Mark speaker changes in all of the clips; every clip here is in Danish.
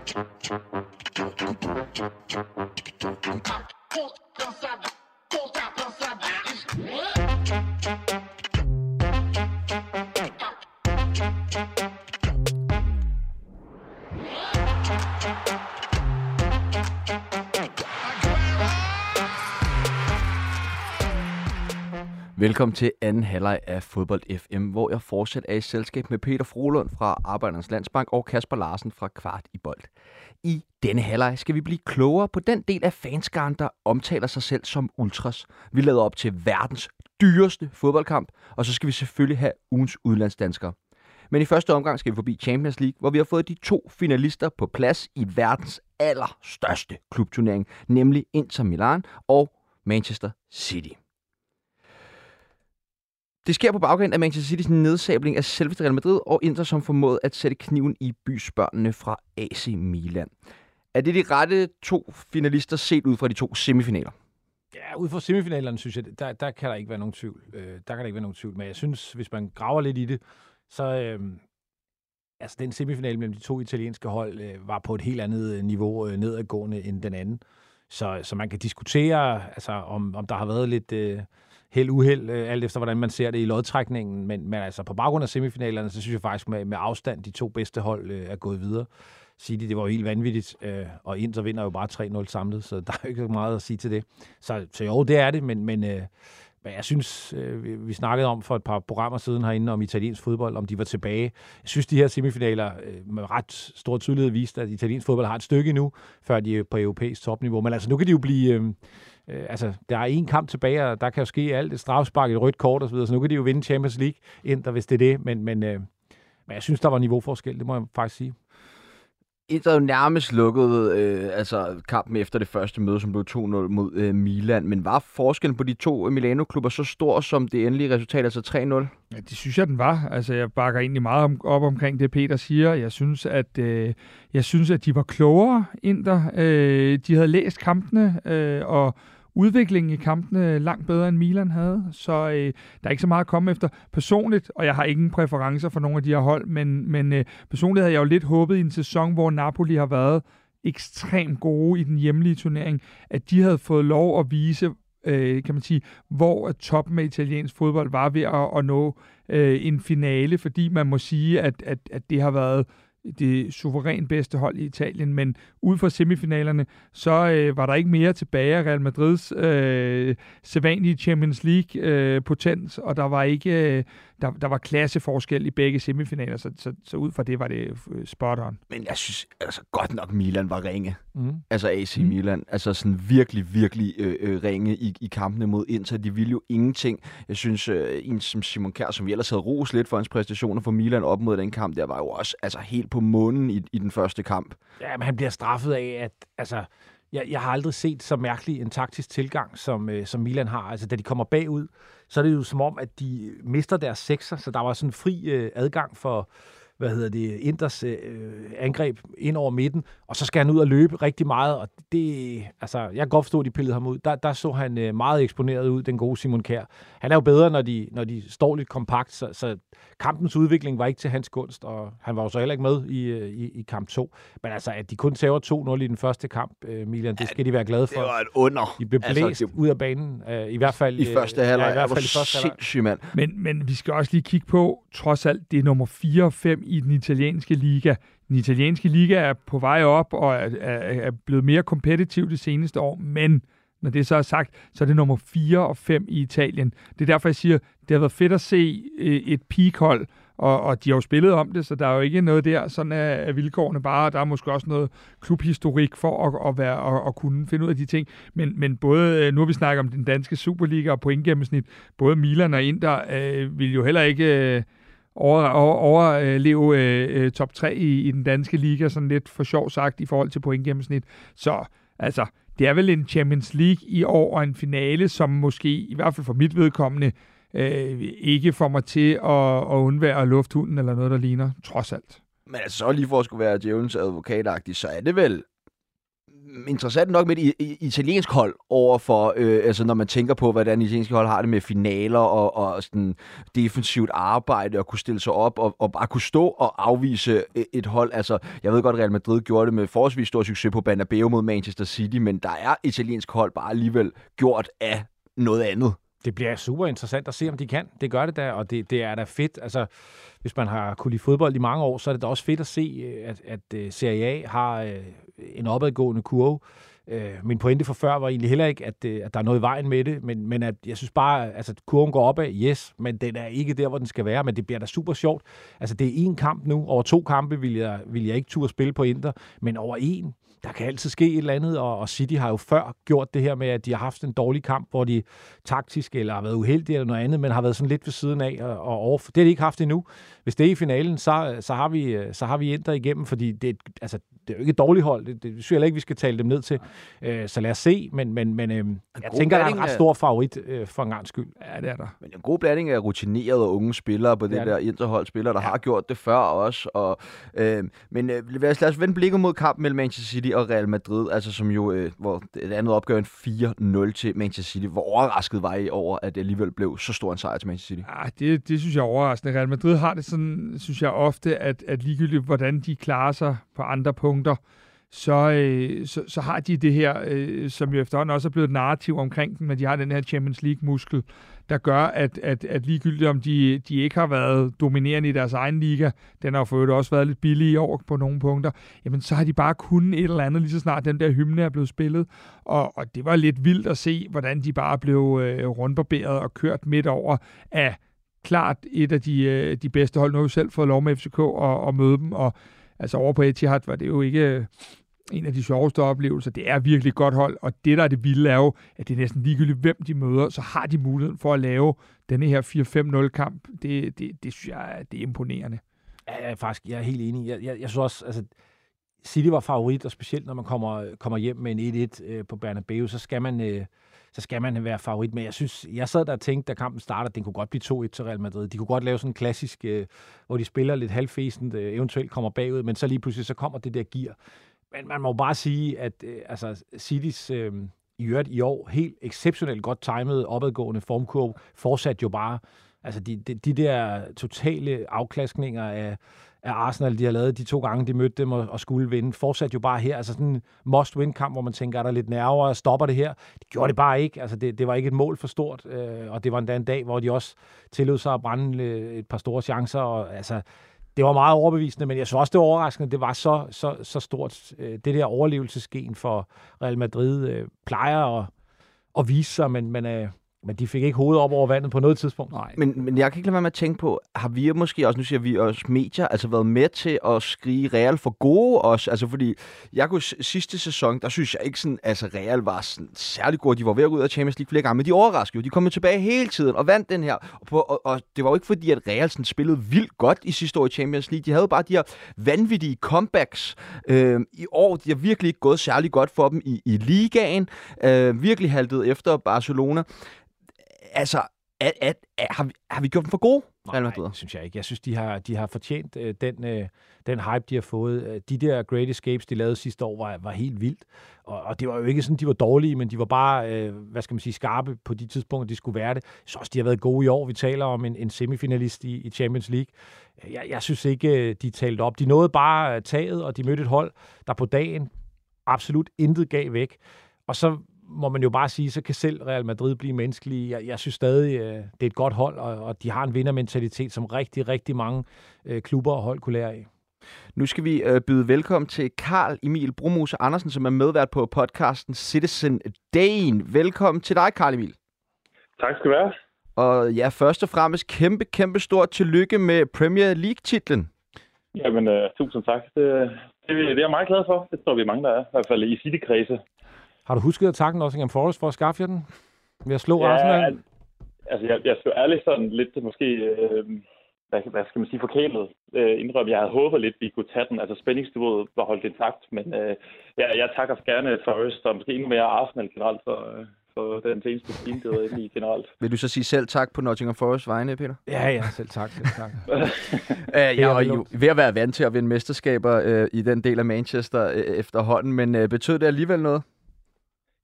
Speaker 1: Dançada, dançada, dançada. Velkommen til anden halvleg af Fodbold FM, hvor jeg fortsat er i selskab med Peter Frohlund fra Arbejdernes Landsbank og Kasper Larsen fra Kvart i Bold. I denne halvleg skal vi blive klogere på den del af fanskaren, der omtaler sig selv som ultras. Vi lader op til verdens dyreste fodboldkamp, og så skal vi selvfølgelig have ugens udlandsdanskere. Men i første omgang skal vi forbi Champions League, hvor vi har fået de to finalister på plads i verdens allerstørste klubturnering, nemlig Inter Milan og Manchester City. Det sker på baggrund af Manchester City's nedsabling af selveste Real Madrid og Inter, som formåede at sætte kniven i bysbørnene fra AC Milan. Er det de rette to finalister set ud fra de to semifinaler?
Speaker 2: Ja, ud fra semifinalerne, synes jeg, der, der kan der ikke være nogen tvivl. Øh, der kan der ikke være nogen tvivl. Men jeg synes, hvis man graver lidt i det, så... Øh, altså, den semifinal mellem de to italienske hold øh, var på et helt andet øh, niveau øh, nedadgående end den anden. Så, så man kan diskutere, altså, om, om der har været lidt... Øh, held uheld, øh, alt efter hvordan man ser det i lodtrækningen. Men, men altså på baggrund af semifinalerne, så synes jeg faktisk med, med afstand, de to bedste hold øh, er gået videre. City, det var jo helt vanvittigt, øh, og Inter vinder jo bare 3-0 samlet, så der er jo ikke meget at sige til det. Så, så jo, det er det, men, men, øh, men jeg synes, øh, vi, vi snakkede om for et par programmer siden herinde om italiensk fodbold, om de var tilbage. Jeg synes, de her semifinaler øh, med ret stor tydelighed viste, at italiensk fodbold har et stykke nu, før de er på europæisk topniveau. Men altså, nu kan de jo blive... Øh, øh, altså, der er en kamp tilbage, og der kan jo ske alt. Et strafspark, et rødt kort osv., så nu kan de jo vinde Champions League ind, hvis det er det. Men, men, øh, men jeg synes, der var niveauforskel, det må jeg faktisk sige.
Speaker 1: Inter jo nærmest lukket øh, altså kampen efter det første møde, som blev 2-0 mod øh, Milan. Men var forskellen på de to Milano-klubber så stor som det endelige resultat, altså 3-0?
Speaker 3: Ja, det synes jeg, den var. Altså, jeg bakker egentlig meget om, op omkring det, Peter siger. Jeg synes, at, øh, jeg synes, at de var klogere, Inter. Øh, de havde læst kampene, øh, og udviklingen i kampene langt bedre, end Milan havde. Så øh, der er ikke så meget at komme efter. Personligt, og jeg har ingen præferencer for nogle af de her hold, men, men øh, personligt havde jeg jo lidt håbet i en sæson, hvor Napoli har været ekstremt gode i den hjemlige turnering, at de havde fået lov at vise, øh, kan man sige, hvor toppen af italiensk fodbold var ved at, at nå øh, en finale, fordi man må sige, at, at, at det har været det suverænt bedste hold i Italien, men ud fra semifinalerne, så øh, var der ikke mere tilbage af Real Madrids øh, sædvanlige Champions League øh, potens, og der var ikke øh, der, der var klasseforskel i begge semifinaler, så, så, så ud fra det var det øh, spot on.
Speaker 1: Men jeg synes altså godt nok, Milan var ringe. Mm. Altså AC mm. Milan. Altså sådan virkelig, virkelig øh, øh, ringe i, i kampene mod Inter. De ville jo ingenting. Jeg synes, øh, en som Simon Kjær, som vi ellers havde ros lidt for hans præstationer for Milan op mod den kamp, der var jo også altså, helt på månen i, i den første kamp.
Speaker 2: Ja, men han bliver straffet af, at altså, jeg, jeg har aldrig set så mærkelig en taktisk tilgang, som, øh, som Milan har. Altså, da de kommer bagud, så er det jo som om, at de mister deres sekser, så der var sådan fri øh, adgang for, hvad hedder det, Inders øh, angreb ind over midten, og så skal han ud og løbe rigtig meget, og det, altså, jeg kan godt forstå, at de pillede ham ud. Der, der så han øh, meget eksponeret ud, den gode Simon Kær. Han er jo bedre, når de, når de står lidt kompakt, så, så kampens udvikling var ikke til hans gunst, og han var jo så heller ikke med i, øh, i, i kamp 2. Men altså, at de kun tager 2-0 i den første kamp, øh, Milan, det skal de være glade for.
Speaker 1: Det var et under.
Speaker 2: De blev altså, blæst altså, det... ud af banen, øh, i hvert fald
Speaker 1: i første halvleg. Ja, i hvert fald
Speaker 3: i første halvleg. mand. Men, men vi skal også lige kigge på, trods alt, det er nummer 4 og 5 i den italienske liga. Den italienske liga er på vej op og er, er, er blevet mere kompetitiv det seneste år, men når det så er sagt, så er det nummer 4 og 5 i Italien. Det er derfor, jeg siger, det har været fedt at se øh, et peakhold, og, og de har jo spillet om det, så der er jo ikke noget der, sådan er, er vilkårene bare. Der er måske også noget klubhistorik for at, at, være, at, at kunne finde ud af de ting. Men, men både, øh, nu har vi snakket om den danske Superliga og pointgennemsnit, både Milan og Inter øh, vil jo heller ikke... Øh, over, over, overleve øh, øh top 3 i, i den danske liga, sådan lidt for sjov sagt, i forhold til pointgennemsnit. Så altså, det er vel en Champions League i år, og en finale, som måske, i hvert fald for mit vedkommende, øh, ikke får mig til at, at undvære lufthunden eller noget, der ligner, trods alt.
Speaker 1: Men altså, så lige for at skulle være djævelens advokatagtig, så er det vel interessant nok med et italiensk hold over for, øh, altså når man tænker på, hvordan italienske hold har det med finaler og, og sådan defensivt arbejde og kunne stille sig op og, og bare kunne stå og afvise et hold. Altså, jeg ved godt, Real Madrid gjorde det med forholdsvis stor succes på Bernabeu mod Manchester City, men der er italiensk hold bare alligevel gjort af noget andet.
Speaker 2: Det bliver super interessant at se, om de kan. Det gør det da, og det, det er da fedt. Altså, hvis man har kunne lide fodbold i mange år, så er det da også fedt at se, øh, at, at øh, Serie A har øh, en opadgående kurve. Øh, min pointe for før var egentlig heller ikke, at, øh, at der er noget i vejen med det, men, men at jeg synes bare, altså, at kurven går opad, yes, men den er ikke der, hvor den skal være, men det bliver da super sjovt. Altså, det er én kamp nu. Over to kampe vil jeg, vil jeg ikke turde spille på Inter, men over én, der kan altid ske et eller andet, og, og City har jo før gjort det her med, at de har haft en dårlig kamp, hvor de taktisk eller har været uheldige eller noget andet, men har været sådan lidt ved siden af og, og over. Det har de ikke haft endnu. Hvis det er i finalen, så, så har vi så har vi ændret igennem, fordi det, altså, det er jo ikke et dårligt hold. Det, det synes jeg ikke, vi skal tale dem ned til. Øh, så lad os se, men, men, men øh, jeg tænker, der er en ret stor favorit øh, for en gang skyld.
Speaker 3: Ja, det er der.
Speaker 1: Men en god blanding af rutinerede og unge spillere på det, det der interhold spillere, der ja. har gjort det før også. Og, øh, men øh, lad, os, lad os vende blikket mod kampen mellem Manchester City og Real Madrid, altså som jo, øh, hvor det andet opgør en 4-0 til Manchester City. Hvor overrasket var I over, at det alligevel blev så stor en sejr til Manchester City?
Speaker 3: Ja, det, det synes jeg er overraskende. Real Madrid har det sådan, synes jeg ofte, at, at ligegyldigt hvordan de klarer sig på andre punkter, så, øh, så, så har de det her, øh, som jo efterhånden også er blevet et narrativ omkring dem, at de har den her Champions League-muskel, der gør, at, at, at ligegyldigt om de, de ikke har været dominerende i deres egen liga, den har for også været lidt billig i år på nogle punkter, jamen så har de bare kunnet et eller andet, lige så snart den der hymne er blevet spillet. Og, og det var lidt vildt at se, hvordan de bare blev øh, rundbarberet og kørt midt over af klart et af de, øh, de bedste hold. Nu har vi selv fået lov med FCK at, at møde dem, og altså over på Etihad var det jo ikke øh, en af de sjoveste oplevelser. Det er virkelig et godt hold, og det, der er det vilde, er jo, at det er næsten ligegyldigt, hvem de møder, så har de muligheden for at lave denne her 4-5-0-kamp. Det, det, det synes jeg, det er imponerende.
Speaker 2: Ja, jeg er faktisk jeg er helt enig. Jeg, jeg, jeg synes også, altså, City var favorit, og specielt når man kommer, kommer hjem med en 1-1 øh, på Bernabeu, så skal man... Øh, så skal man være favorit. Men jeg synes, jeg sad der og tænkte, da kampen starter, den kunne godt blive 2-1 til Real Madrid. De kunne godt lave sådan en klassisk, øh, hvor de spiller lidt halvfæsent, øh, eventuelt kommer bagud, men så lige pludselig, så kommer det der gear. Men man må bare sige, at øh, altså, Citys øh, i øvrigt i år helt exceptionelt godt timet opadgående formkurve fortsat jo bare. Altså de, de, de der totale afklaskninger af, af Arsenal, de har lavet de to gange, de mødte dem og, og skulle vinde, fortsat jo bare her. Altså sådan en must-win-kamp, hvor man tænker, er der lidt nerver og stopper det her? Det gjorde det bare ikke. Altså det, det var ikke et mål for stort, øh, og det var endda en dag, hvor de også tillod sig at brænde øh, et par store chancer. Og, altså, det var meget overbevisende, men jeg synes også, det var overraskende, det var så, så, så stort. Øh, det der overlevelsesgen for Real Madrid øh, plejer at, at vise sig, men, men øh, men de fik ikke hovedet op over vandet på noget tidspunkt.
Speaker 1: Nej. Men, men jeg kan ikke lade være med at tænke på, har vi måske også, nu siger vi også medier, altså været med til at skrige Real for gode også? Altså fordi, jeg kunne sidste sæson, der synes jeg ikke sådan, altså Real var sådan særlig gode. De var ved at gå ud af Champions League flere gange, men de overraskede jo. De kom tilbage hele tiden og vandt den her. Og, på, og, og det var jo ikke fordi, at Real sådan spillede vildt godt i sidste år i Champions League. De havde bare de her vanvittige comebacks. Øh, I år, de har virkelig ikke gået særlig godt for dem i, i ligaen. Øh, virkelig haltet efter Barcelona altså, at, at, at, har, vi, har vi gjort dem for gode?
Speaker 2: Nej, nej, synes jeg ikke. Jeg synes, de har, de har fortjent øh, den, øh, den hype, de har fået. Øh, de der Great Escapes, de lavede sidste år, var, var helt vildt. Og, og det var jo ikke sådan, de var dårlige, men de var bare, øh, hvad skal man sige, skarpe på de tidspunkter, de skulle være det. Så også, de har været gode i år. Vi taler om en, en semifinalist i, i Champions League. Jeg, jeg synes ikke, øh, de talte op. De nåede bare taget, og de mødte et hold, der på dagen absolut intet gav væk. Og så må man jo bare sige, så kan selv Real Madrid blive menneskelige. Jeg, jeg synes stadig, øh, det er et godt hold, og, og de har en vindermentalitet, som rigtig, rigtig mange øh, klubber og hold kunne lære af.
Speaker 1: Nu skal vi øh, byde velkommen til Karl Emil Brumose Andersen, som er medvært på podcasten Citizen Dane. Velkommen til dig, Karl Emil.
Speaker 4: Tak skal du have.
Speaker 1: Og ja, først og fremmest kæmpe, kæmpe stort tillykke med Premier League-titlen.
Speaker 4: Jamen, uh, tusind tak. Det, det, det er jeg meget glad for. Det tror vi mange, der er. I hvert fald i City-kredse.
Speaker 2: Har du husket at takke Nottingham Forest for at skaffe jer den? Ved at slå ja, Arsenal?
Speaker 4: Altså, jeg, jeg skal ærligt sådan lidt måske... Øh, hvad, hvad skal man sige, forkælet øh, indrømme. Jeg havde håbet lidt, at vi kunne tage den. Altså spændingsniveauet var holdt intakt, men øh, jeg, jeg takker gerne Forest og måske endnu mere Arsenal generelt for, øh, for den seneste team, det var lige generelt.
Speaker 1: Vil du så sige selv tak på Nottingham Forest vegne, Peter?
Speaker 2: Ja, ja, selv tak, selv tak.
Speaker 1: uh, ja, og jo ved at være vant til at vinde mesterskaber uh, i den del af Manchester uh, efterhånden, men uh, betød det alligevel noget?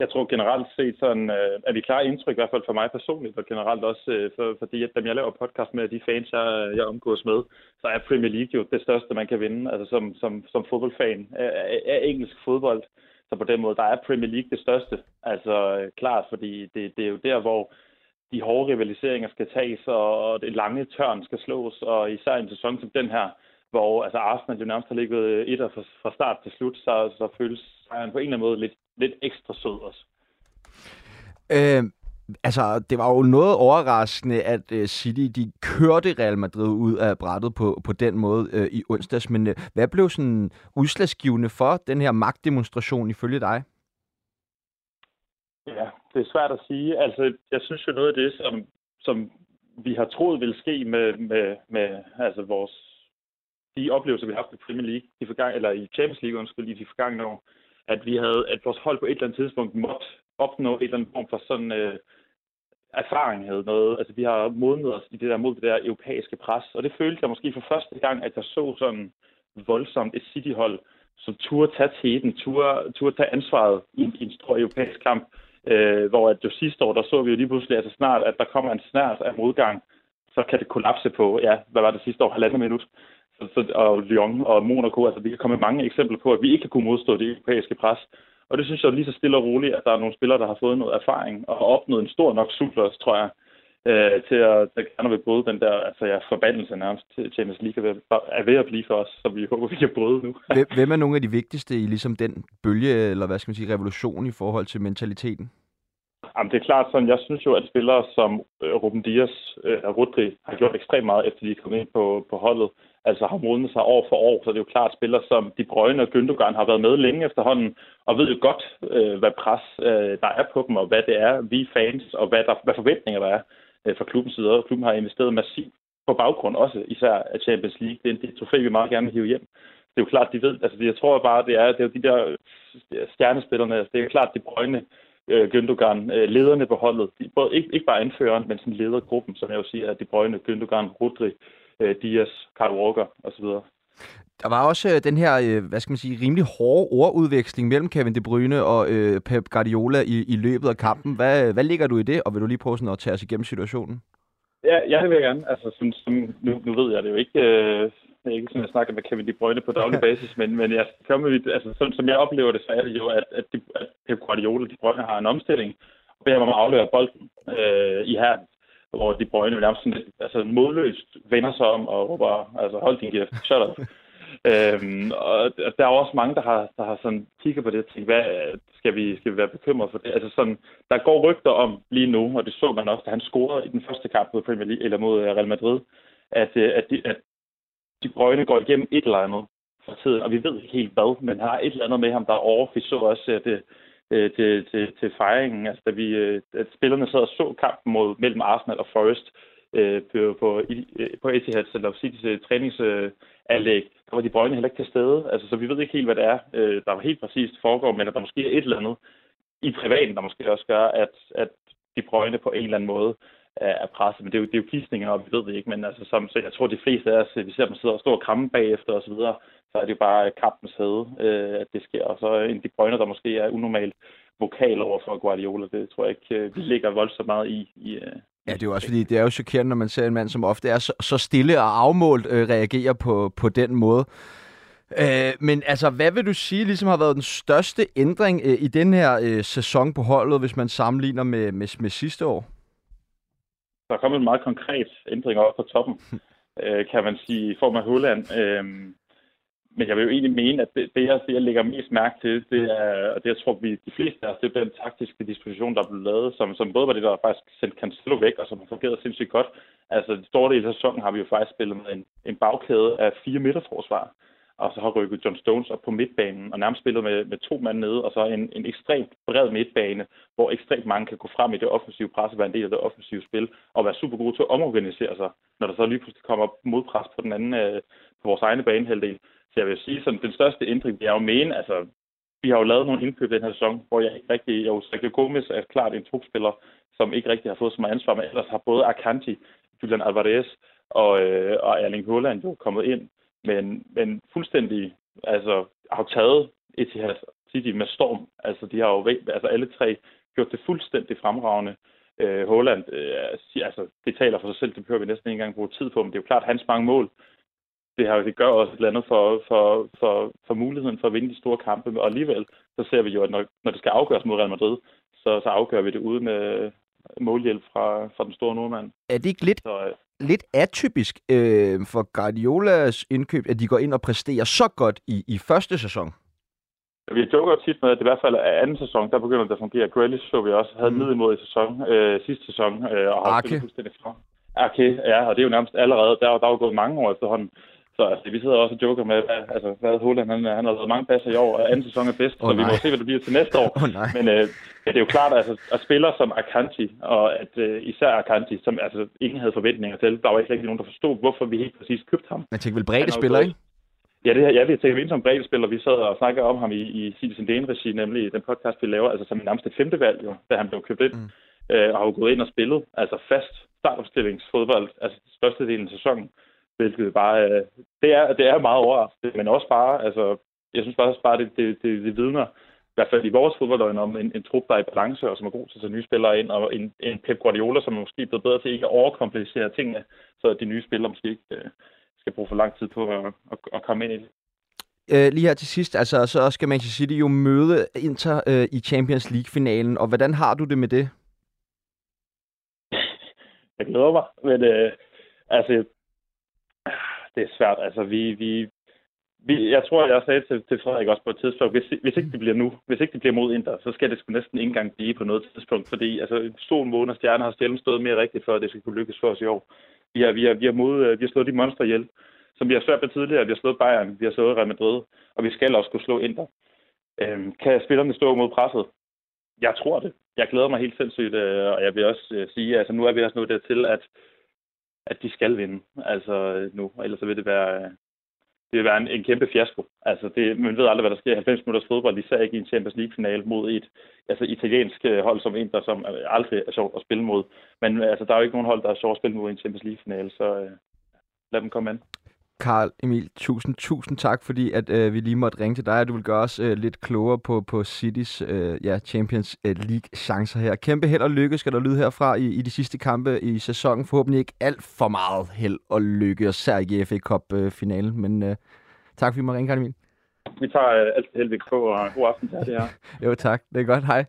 Speaker 4: Jeg tror generelt set sådan, øh, at vi klare indtryk, i hvert fald for mig personligt, og generelt også øh, for, fordi, at dem jeg laver podcast med, de fans, jeg, jeg omgås med, så er Premier League jo det største, man kan vinde, altså som, som, som fodboldfan øh, af, af engelsk fodbold. Så på den måde, der er Premier League det største. Altså øh, klart, fordi det, det er jo der, hvor de hårde rivaliseringer skal tages, og det lange tørn skal slås, og især en sæson som den her, hvor altså Arsenal jo nærmest har ligget øh, etter fra, fra start til slut, så, så føles sejren på en eller anden måde lidt, lidt ekstra sød også.
Speaker 1: Øh, Altså, det var jo noget overraskende, at uh, City de kørte Real Madrid ud af brættet på, på den måde uh, i onsdags. Men uh, hvad blev sådan udslagsgivende for den her magtdemonstration ifølge dig?
Speaker 4: Ja, det er svært at sige. Altså, jeg synes jo noget af det, som, som vi har troet ville ske med, med, med altså vores, de oplevelser, vi har haft i Premier League, de forgang, eller i Champions League, undskyld, i de forgangne år, at vi havde, at vores hold på et eller andet tidspunkt måtte opnå et eller andet form for sådan øh, erfaring havde noget. Altså, vi har modnet os i det der mod det der europæiske pres, og det følte jeg måske for første gang, at jeg så sådan voldsomt et City-hold, som turde tage teten, turde, turde tage ansvaret i en, i en stor europæisk kamp, øh, hvor at jo sidste år, der så vi jo lige pludselig, altså snart, at der kommer en snært af modgang, så kan det kollapse på, ja, hvad var det sidste år, halvandet minut. Så, så, og Lyon og Monaco, altså vi kan komme med mange eksempler på, at vi ikke kan kunne modstå det europæiske pres. Og det synes jeg lige så stille og roligt, at der er nogle spillere, der har fået noget erfaring og har opnået en stor nok supers, tror jeg, øh, til at der gerne vil bryde den der altså, ja, forbandelse nærmest til Champions League er ved at blive for os, så vi håber, vi kan bryde nu.
Speaker 1: Hvem er nogle af de vigtigste i ligesom den bølge, eller hvad skal man sige, revolution i forhold til mentaliteten?
Speaker 4: Jamen, det er klart sådan, jeg synes jo, at spillere som øh, Ruben Dias øh, og Rudri har gjort ekstremt meget, efter de er kommet ind på, på holdet. Altså har modnet sig år for år, så det er jo klart spillere som De Brøgne og Gündogan har været med længe efterhånden, og ved jo godt, øh, hvad pres øh, der er på dem, og hvad det er, vi fans, og hvad, der, hvad forventninger der er øh, fra klubbens side. Og klubben har investeret massivt på baggrund også, især af Champions League. Det er det trofæ, vi meget gerne vil hive hjem. Det er jo klart, de ved, altså jeg tror bare, det er, det er jo de der stjernespillerne, altså, det er jo klart, De Brøgne, øh, Gündogan, øh, lederne på holdet, de, både, ikke, ikke bare anføreren, men sådan ledergruppen, som jeg jo siger, at De Brøgne, Gündogan, Rodri, øh, Dias, Carl Walker osv.
Speaker 1: Der var også øh, den her, øh, hvad skal man sige, rimelig hårde ordudveksling mellem Kevin De Bruyne og øh, Pep Guardiola i, i løbet af kampen. Hvad, hvad ligger du i det, og vil du lige prøve sådan at tage os igennem situationen?
Speaker 4: Ja, ja det vil jeg gerne. Altså, som, som, nu, nu ved jeg det jo ikke. Øh, det er ikke sådan, jeg snakker med Kevin De Bruyne på daglig basis, men, men jeg kommer med, altså, sådan, som jeg oplever det, så er det jo, at, at, de, at Pep Guardiola De Bruyne har en omstilling, og beder mig om at aflevere bolden øh, i her hvor De Bruyne nærmest sådan lidt, altså modløst vender sig om og råber, altså hold din kæft, shut up. øhm, og der er også mange, der har, der har sådan kigget på det og tænkt, hvad, skal, vi, skal vi være bekymret for det? Altså sådan, der går rygter om lige nu, og det så man også, da han scorede i den første kamp mod Premier League, eller mod Real Madrid, at, øh, at, de, at de Bruyne går igennem et eller andet for tiden, og vi ved ikke helt hvad, men har et eller andet med ham, der er over. Vi så også, at det, øh, til, til, til fejringen. Altså, da vi, øh, at spillerne sad og så kampen mod, mellem Arsenal og Forest øh, på, på, øh, på Etihad, eller City's øh, træningsanlæg, der var de brøgne heller ikke til stede. Altså, så vi ved ikke helt, hvad det er, øh, der var helt præcist foregår, men at der måske er et eller andet i privaten, der måske også gør, at, at de brøgne på en eller anden måde af presset. Men det er jo, det er jo kistninger, og vi ved det ikke. Men altså, som, så jeg tror, de fleste af os, vi ser dem sidder og stå og kramme bagefter osv., så, så er det jo bare kampens hede, øh, at det sker. Og så en de brønner, der måske er unormalt vokal over for Guardiola, det tror jeg ikke, øh, vi ligger voldsomt meget i. i øh,
Speaker 1: Ja, det er jo også fordi, det er jo chokerende, når man ser en mand, som ofte er så, så stille og afmålt, øh, reagerer på, på den måde. Øh, men altså, hvad vil du sige ligesom har været den største ændring øh, i den her øh, sæson på holdet, hvis man sammenligner med, med, med sidste år?
Speaker 4: Der er kommet en meget konkret ændring op på toppen, øh, kan man sige, i form af Holland. Øh, men jeg vil jo egentlig mene, at det, det, jeg, det, jeg lægger mest mærke til, det er, og det jeg tror, vi de fleste af os, det er den taktiske disposition, der er blevet lavet, som, som både var det, der faktisk sendte Cancelo væk, og som har fungeret sindssygt godt. Altså, i store del af sæsonen har vi jo faktisk spillet med en, en bagkæde af fire midterforsvar, og så har rykket John Stones op på midtbanen, og nærmest spillet med, med to mand nede, og så en, en ekstremt bred midtbane, hvor ekstremt mange kan gå frem i det offensive pres og være en del af det offensive spil, og være super gode til at omorganisere sig, når der så lige pludselig kommer modpres på den anden, øh, på vores egne banehalvdel. Så jeg vil sige, sådan, den største ændring, det er jo mene, altså vi har jo lavet nogle indkøb den her sæson, hvor jeg ikke rigtig... Jo, Sergio Gomez er klart en trupspiller, som ikke rigtig har fået så meget ansvar, men ellers har både Akanji, Julian Alvarez og, øh, og Erling Haaland jo kommet ind, men, men fuldstændig altså, har taget Etihad City med storm. Altså, de har jo altså, alle tre gjort det fuldstændig fremragende. Øh, Holland, øh, altså, det taler for sig selv, det behøver vi næsten ikke engang bruge tid på, men det er jo klart, hans mange mål, det, har, det gør også et eller andet for, for, for, for muligheden for at vinde de store kampe, og alligevel, så ser vi jo, at når, når det skal afgøres mod Real Madrid, så, så afgør vi det ude med målhjælp fra, fra den store nordmand.
Speaker 1: Er det ikke lidt, så, øh, lidt atypisk øh, for Guardiolas indkøb, at de går ind og præsterer så godt i, i første sæson?
Speaker 4: Vi joker tit med, at i hvert fald af anden sæson, der begynder det at fungere. Grealish så vi også havde mm. imod i sæson, øh, sidste sæson, øh, og har spillet fuldstændig fra. Arke, ja, og det er jo nærmest allerede, der, der er jo gået mange år efterhånden. Så altså, vi sidder også og joker med, hvad, altså, hvad Holland, han, han har lavet mange passer i år, og anden sæson er bedst, oh, så vi må se, hvad det bliver til næste år.
Speaker 1: Oh,
Speaker 4: Men øh, ja, det er jo klart, altså, at spillere som Akanti, og at øh, især Akanti, som altså, ingen havde forventninger til, der var ikke rigtig nogen, der forstod, hvorfor vi helt præcis købte ham.
Speaker 1: Man tænker vel brede spiller, ikke?
Speaker 4: Ja, det, ja, vi har tænkt ind som spiller. Vi sad og snakkede om ham i, i Citizen Dane-regi, nemlig i den podcast, vi laver, altså som nærmest et femte valg, jo, da han blev købt ind. Mm. Øh, og har jo gået ind og spillet, altså fast startopstillingsfodbold, altså største del af sæsonen, hvilket bare, øh, det, er, det er meget overraskende, men også bare, altså, jeg synes bare, bare det, det, det, det vidner, i hvert fald i vores fodboldøjne, om en, en trup, der er i balance, og som er god til at tage nye spillere ind, og en, en Pep Guardiola, som er måske blevet bedre til ikke at overkomplicere tingene, så de nye spillere måske ikke øh, skal bruge for lang tid på at, at, at komme ind i det.
Speaker 1: Øh, lige her til sidst, altså så skal Manchester City jo møde Inter øh, i Champions League-finalen, og hvordan har du det med det?
Speaker 4: Jeg glæder mig, men øh, altså, det er svært. Altså, vi, vi, vi, jeg tror, jeg sagde til, til Frederik også på et tidspunkt, hvis, hvis ikke det bliver nu, hvis ikke det bliver mod Inter, så skal det sgu næsten ikke engang blive på noget tidspunkt, fordi altså, solen, måne og stjerner har sjældent stået mere rigtigt, før det skal kunne lykkes for os i år. Vi har, vi har, vi har, mod, øh, vi har slået de monster ihjel, som vi har svært med tidligere. Vi har slået Bayern, vi har slået Real Madrid, og vi skal også kunne slå Inter. Øhm, kan spillerne stå mod presset? Jeg tror det. Jeg glæder mig helt sindssygt, øh, og jeg vil også øh, sige, at altså, nu er vi også nået dertil, at, at de skal vinde altså, nu, ellers så vil det være, det vil være en, en kæmpe fiasko. Altså, det, man ved aldrig, hvad der sker i 90 minutters fodbold, især ikke i en Champions League-finale mod et altså, italiensk øh, hold som en, der som øh, aldrig er sjovt at spille mod. Men øh, altså, der er jo ikke nogen hold, der er sjovt at spille mod i en Champions League-finale, så øh, lad dem komme ind.
Speaker 1: Karl Emil, tusind, tusind tak, fordi at øh, vi lige måtte ringe til dig, og du vil gøre os øh, lidt klogere på, på Citys øh, ja, Champions øh, League-chancer her. Kæmpe held og lykke skal der lyde herfra i, i de sidste kampe i sæsonen. Forhåbentlig ikke alt for meget held og lykke, og sær i FA Cup-finalen. Øh, Men øh, tak, fordi vi må ringe, Karl Emil.
Speaker 4: Vi tager øh, alt heldigt på, og god aften til det her.
Speaker 1: jo, tak. Det er godt. Hej.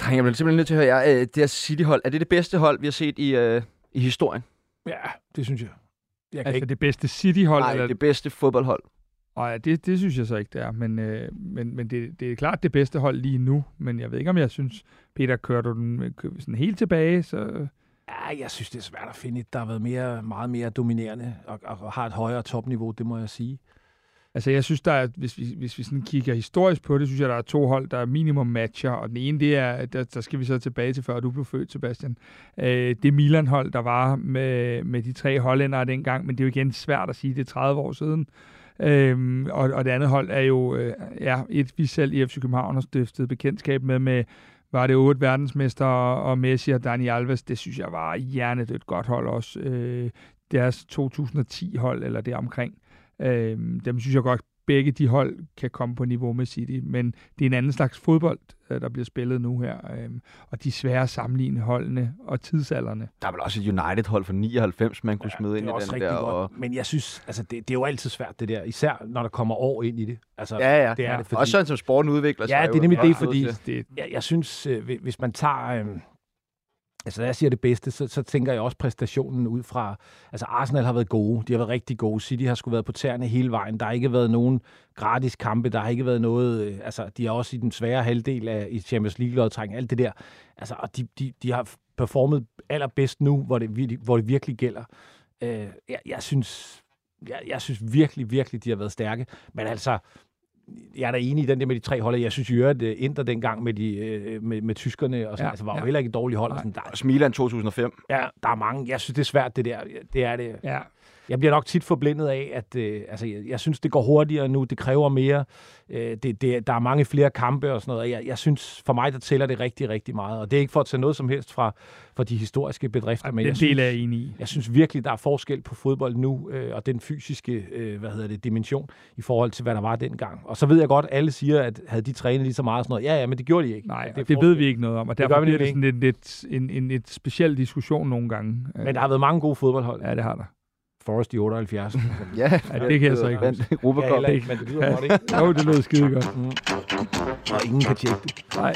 Speaker 1: Dreng, jeg bliver simpelthen nødt til at høre jer. Øh, det her City-hold, er det det bedste hold, vi har set i, øh, i historien?
Speaker 2: Ja, det synes jeg.
Speaker 3: Jeg altså ikke... det bedste City-hold?
Speaker 1: Nej,
Speaker 3: eller...
Speaker 1: det bedste fodboldhold.
Speaker 3: Nej, det, det synes jeg så ikke, det er. Men, øh, men, men det, det er klart det bedste hold lige nu. Men jeg ved ikke, om jeg synes, Peter, kører du den sådan helt tilbage, så...
Speaker 2: Ja, jeg synes, det er svært at finde et, der har været mere, meget mere dominerende og, og har et højere topniveau, det må jeg sige.
Speaker 3: Altså, jeg synes, der er, hvis vi, hvis vi sådan kigger historisk på det, synes jeg, der er to hold, der er minimum matcher, og den ene, det er, der, der skal vi så tilbage til, før du blev født, Sebastian. Øh, det Milan-hold, der var med, med de tre hollændere dengang, men det er jo igen svært at sige, det er 30 år siden. Øhm, og, og det andet hold er jo øh, ja, et, vi selv i FC København har stiftet bekendtskab med, med var det otte verdensmester og Messi og Dani Alves. Det synes jeg var hjernedødt godt hold også. Øh, deres 2010-hold, eller det omkring. Øh, dem synes jeg godt, begge de hold kan komme på niveau med City, men det er en anden slags fodbold, øh, der bliver spillet nu her, øh, og de svære sammenligne holdene og tidsalderne.
Speaker 1: Der er vel også et United-hold fra 99, man kunne ja, smide ind i den der. Og...
Speaker 2: Men jeg synes, altså det, det er jo altid svært det der, især når der kommer år ind i det. Altså,
Speaker 1: ja, ja. Det er ja. det, fordi... Også sådan som sporten udvikler sig.
Speaker 2: Ja, det er nemlig det, fordi det, jeg, jeg synes, øh, hvis man tager... Øh, Altså, når jeg siger det bedste, så, så tænker jeg også præstationen ud fra... Altså, Arsenal har været gode. De har været rigtig gode. City har skulle været på tæerne hele vejen. Der har ikke været nogen gratis kampe. Der har ikke været noget... Øh, altså, de er også i den svære halvdel af i Champions League-lodtrækning. Alt det der. Altså, og de, de, de har performet allerbedst nu, hvor det, hvor det virkelig gælder. Øh, jeg, jeg synes... Jeg, jeg synes virkelig, virkelig, de har været stærke. Men altså, jeg er da enig i den der med de tre hold. Jeg synes jo, at Inter dengang med, de, øh, med, med tyskerne og sådan, ja, altså, var ja. jo heller ikke et dårligt hold. Sådan,
Speaker 1: der, Smiland 2005.
Speaker 2: Ja, der er mange. Jeg synes, det er svært, det der. Det er det.
Speaker 3: Ja.
Speaker 2: Jeg bliver nok tit forblindet af, at øh, altså, jeg, jeg synes, det går hurtigere nu, det kræver mere, øh, det, det, der er mange flere kampe og sådan noget. Jeg, jeg synes, for mig, der tæller det rigtig, rigtig meget. Og det er ikke for at tage noget som helst fra, fra de historiske bedrifter.
Speaker 3: men den jeg del er jeg enig i.
Speaker 2: Jeg synes virkelig, der er forskel på fodbold nu, øh, og den fysiske øh, hvad hedder det, dimension i forhold til, hvad der var dengang. Og så ved jeg godt, at alle siger, at havde de trænet lige så meget og sådan noget. Ja, ja, men det gjorde de ikke.
Speaker 3: Nej, det, det ved vi ikke noget om, og derfor det bliver det sådan en lidt, en, en, en speciel diskussion nogle gange.
Speaker 2: Men der har været mange gode fodboldhold.
Speaker 3: Ja, det har der.
Speaker 2: Forrest i 78.
Speaker 3: ja, ja, det kan jeg så ikke
Speaker 2: huske. Europa ja, ikke, men det lyder godt, ikke?
Speaker 3: jo, det lyder skide godt. Mm.
Speaker 2: Og ingen kan tjekke det.
Speaker 3: Nej.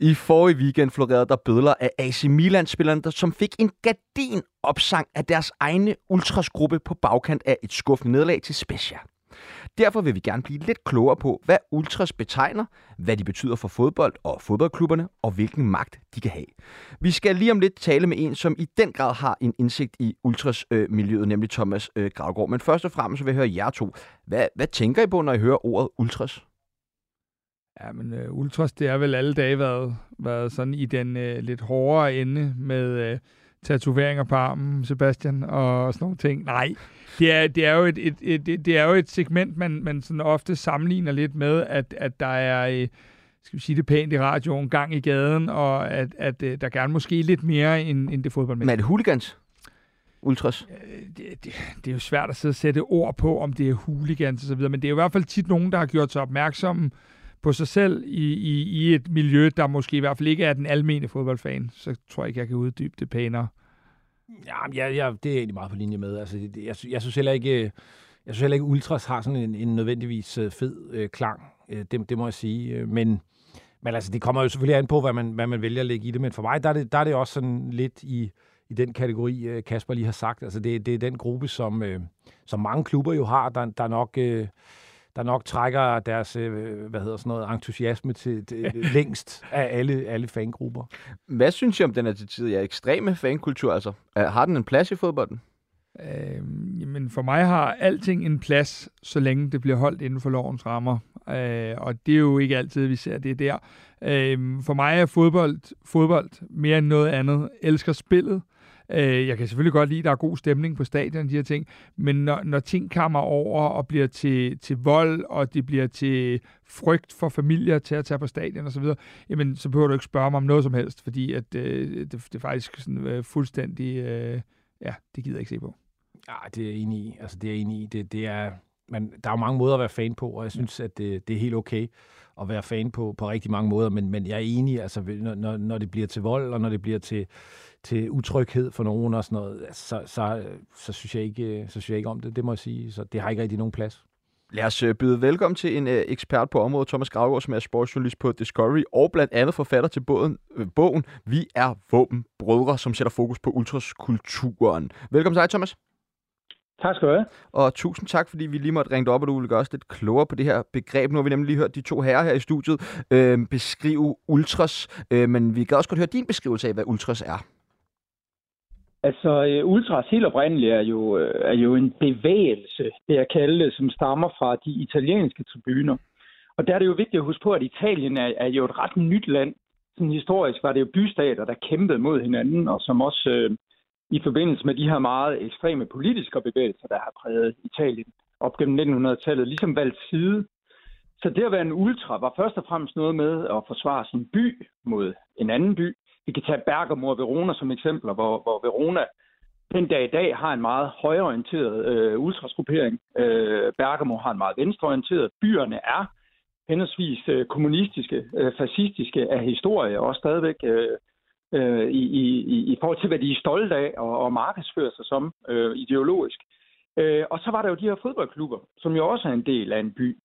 Speaker 1: I forrige weekend florerede der bødler af AC Milan-spillerne, som fik en gardin opsang af deres egne ultrasgruppe på bagkant af et skuffende nederlag til Spezia. Derfor vil vi gerne blive lidt klogere på, hvad ultras betegner, hvad de betyder for fodbold og fodboldklubberne, og hvilken magt de kan have. Vi skal lige om lidt tale med en, som i den grad har en indsigt i ultras-miljøet, øh, nemlig Thomas øh, Gravgaard. Men først og fremmest vil jeg høre jer to. Hvad, hvad tænker I på, når I hører ordet ultras?
Speaker 3: Ja, men øh, ultras, det er vel alle dage været, været sådan i den øh, lidt hårdere ende med Øh, tatoveringer på armen, Sebastian, og sådan nogle ting. Nej, det er, det er jo et, et, et, et, det er jo et segment, man, man sådan ofte sammenligner lidt med, at, at der er, uh, skal vi sige det pænt i radioen, gang i gaden, og at, at uh, der gerne måske lidt mere end, end det fodboldmænd.
Speaker 1: Men er det hooligans? Ultras?
Speaker 3: Det, det, det er jo svært at sidde og sætte ord på, om det er hooligans og så videre, men det er jo i hvert fald tit nogen, der har gjort sig opmærksomme på sig selv i, i, i et miljø, der måske i hvert fald ikke er den almene fodboldfan, så tror jeg ikke, jeg kan uddybe det pænere.
Speaker 2: Ja, ja, jeg, det er egentlig meget på linje med. Altså, det, jeg, jeg synes heller ikke, jeg synes heller ikke, Ultras har sådan en, en nødvendigvis øh, fed øh, klang. Øh, det, det må jeg sige. Øh, men, men altså, det kommer jo selvfølgelig an på, hvad man, hvad man vælger at lægge i det. Men for mig, der er det, der er det også sådan lidt i, i den kategori, øh, Kasper lige har sagt. Altså, det, det er den gruppe, som, øh, som mange klubber jo har, der, der nok... Øh, der nok trækker deres øh, hvad hedder sådan noget, entusiasme til, til længst af alle, alle fangrupper.
Speaker 1: Hvad synes I om den her til tid? Ja, ekstreme fankultur, altså. Har den en plads i fodbolden?
Speaker 3: Øh, jamen for mig har alting en plads, så længe det bliver holdt inden for lovens rammer. Øh, og det er jo ikke altid, vi ser det der. Øh, for mig er fodbold, fodbold mere end noget andet. Jeg elsker spillet. Øh, jeg kan selvfølgelig godt lide, at der er god stemning på stadion, de her ting, men når, når ting kommer over og bliver til, til vold, og det bliver til frygt for familier til at tage på stadion osv., jamen så behøver du ikke spørge mig om noget som helst, fordi at, øh, det, det er faktisk sådan, øh, fuldstændig, øh, ja, det gider jeg ikke se på.
Speaker 2: Ja, det er jeg enig i. Altså, det er jeg enig i. Det, det er, man, der er jo mange måder at være fan på, og jeg synes, at det, det er helt okay at være fan på, på rigtig mange måder, men, men jeg er enig, altså, når, når det bliver til vold, og når det bliver til, til utryghed for nogen og sådan noget, altså, så, så, så, synes jeg ikke, så synes jeg ikke om det, det må jeg sige. Så det har ikke rigtig nogen plads.
Speaker 1: Lad os øh, byde velkommen til en øh, ekspert på området, Thomas Gravgaard, som er sportsjournalist på Discovery, og blandt andet forfatter til bogen, øh, bogen Vi er våbenbrødre, som sætter fokus på ultraskulturen. Velkommen til dig, Thomas.
Speaker 5: Tak skal du have.
Speaker 1: Og tusind tak, fordi vi lige måtte ringe op, og du ville gøre os lidt klogere på det her begreb. Nu har vi nemlig lige hørt de to herrer her i studiet øh, beskrive ultras, øh, men vi kan også godt høre din beskrivelse af, hvad ultras er.
Speaker 5: Altså, uh, ultras helt oprindeligt er jo, uh, er jo en bevægelse, det jeg kalder det, som stammer fra de italienske tribuner. Og der er det jo vigtigt at huske på, at Italien er, er jo et ret nyt land. Sådan historisk var det jo bystater, der kæmpede mod hinanden, og som også uh, i forbindelse med de her meget ekstreme politiske bevægelser, der har præget Italien op gennem 1900-tallet, ligesom valgt side. Så det at være en ultra var først og fremmest noget med at forsvare sin by mod en anden by, vi kan tage Bergamo og Verona som eksempler, hvor, hvor Verona den dag i dag har en meget højorienteret øh, ultrasgruppering. Øh, Bergamo har en meget venstreorienteret. Byerne er henholdsvis øh, kommunistiske, øh, fascistiske af historie, og stadigvæk øh, øh, i, i, i forhold til, hvad de er stolte af og, og markedsfører sig som øh, ideologisk. Øh, og så var der jo de her fodboldklubber, som jo også er en del af en by.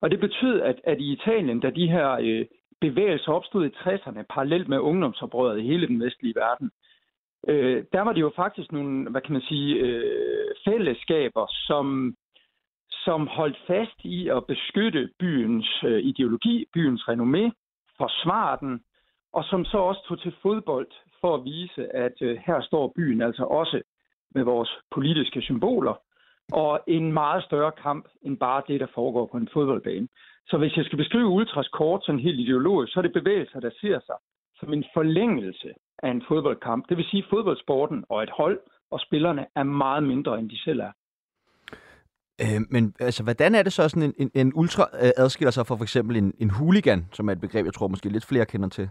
Speaker 5: Og det betød, at, at i Italien, da de her øh, bevægelser opstod i 60'erne, parallelt med ungdomsoprøret i hele den vestlige verden, øh, der var det jo faktisk nogle, hvad kan man sige, øh, fællesskaber, som, som holdt fast i at beskytte byens øh, ideologi, byens renommé, forsvare den, og som så også tog til fodbold for at vise, at øh, her står byen altså også med vores politiske symboler, og en meget større kamp end bare det, der foregår på en fodboldbane. Så hvis jeg skal beskrive ultras kort sådan helt ideologisk, så er det bevægelser, der ser sig som en forlængelse af en fodboldkamp. Det vil sige fodboldsporten og et hold, og spillerne er meget mindre, end de selv er.
Speaker 1: Øh, men altså, hvordan er det så, sådan en, en, en ultra øh, adskiller sig fra for eksempel en, en hooligan, som er et begreb, jeg tror måske lidt flere kender til?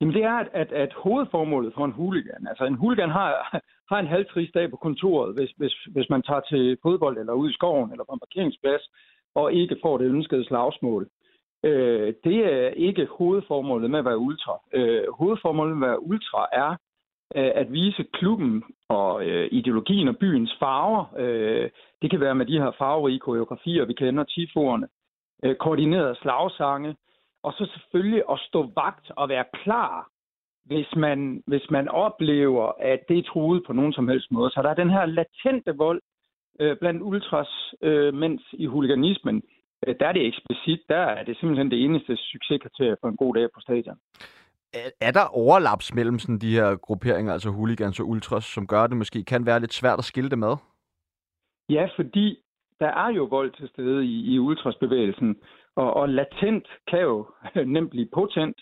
Speaker 5: Jamen det er, at, at, at hovedformålet for en hooligan, altså en hooligan har, har en halvtrist dag på kontoret, hvis, hvis, hvis man tager til fodbold eller ud i skoven eller på en parkeringsplads, og ikke får det ønskede slagsmål. Øh, det er ikke hovedformålet med at være ultra. Øh, hovedformålet med at være ultra er øh, at vise klubben og øh, ideologien og byens farver. Øh, det kan være med de her farverige koreografier, vi kender, tifoerne, øh, koordinerede slagsange, og så selvfølgelig at stå vagt og være klar, hvis man, hvis man oplever, at det er truet på nogen som helst måde. Så der er den her latente vold øh, blandt ultras, øh, mens i huliganismen, øh, der er det eksplicit, der er det simpelthen det eneste succeskriterie for en god dag på stadion.
Speaker 1: Er, er der overlaps mellem sådan de her grupperinger, altså hooligans og ultras, som gør det måske kan være lidt svært at skille det med?
Speaker 5: Ja, fordi der er jo vold til stede i, i ultrasbevægelsen, og, og latent kan jo nemt blive potent.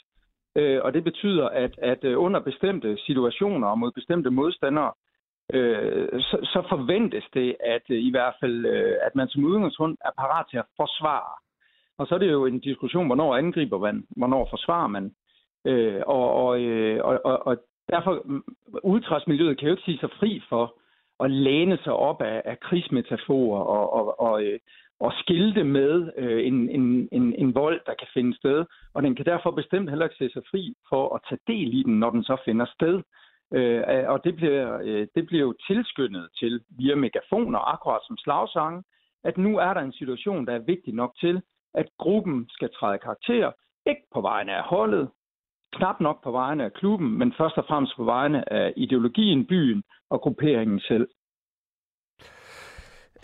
Speaker 5: Øh, og det betyder, at, at øh, under bestemte situationer og mod bestemte modstandere, øh, så, så forventes det, at øh, i hvert fald, øh, at man som udgangspunkt er parat til at forsvare. Og så er det jo en diskussion, hvornår angriber man, hvornår forsvarer man. Øh, og, og, øh, og, og, og derfor, øh, ultrasmiljøet kan jo ikke sige sig fri for at læne sig op af, af krigsmetaforer og, og, og, øh, og skilte med øh, en, en, en, en vold, der kan finde sted. Og den kan derfor bestemt heller ikke se sig fri for at tage del i den, når den så finder sted. Øh, og det bliver, øh, det bliver jo tilskyndet til via megafoner, akkurat som slagsange, at nu er der en situation, der er vigtig nok til, at gruppen skal træde karakter, ikke på vegne af holdet, knap nok på vegne af klubben, men først og fremmest på vegne af ideologien, byen og grupperingen selv.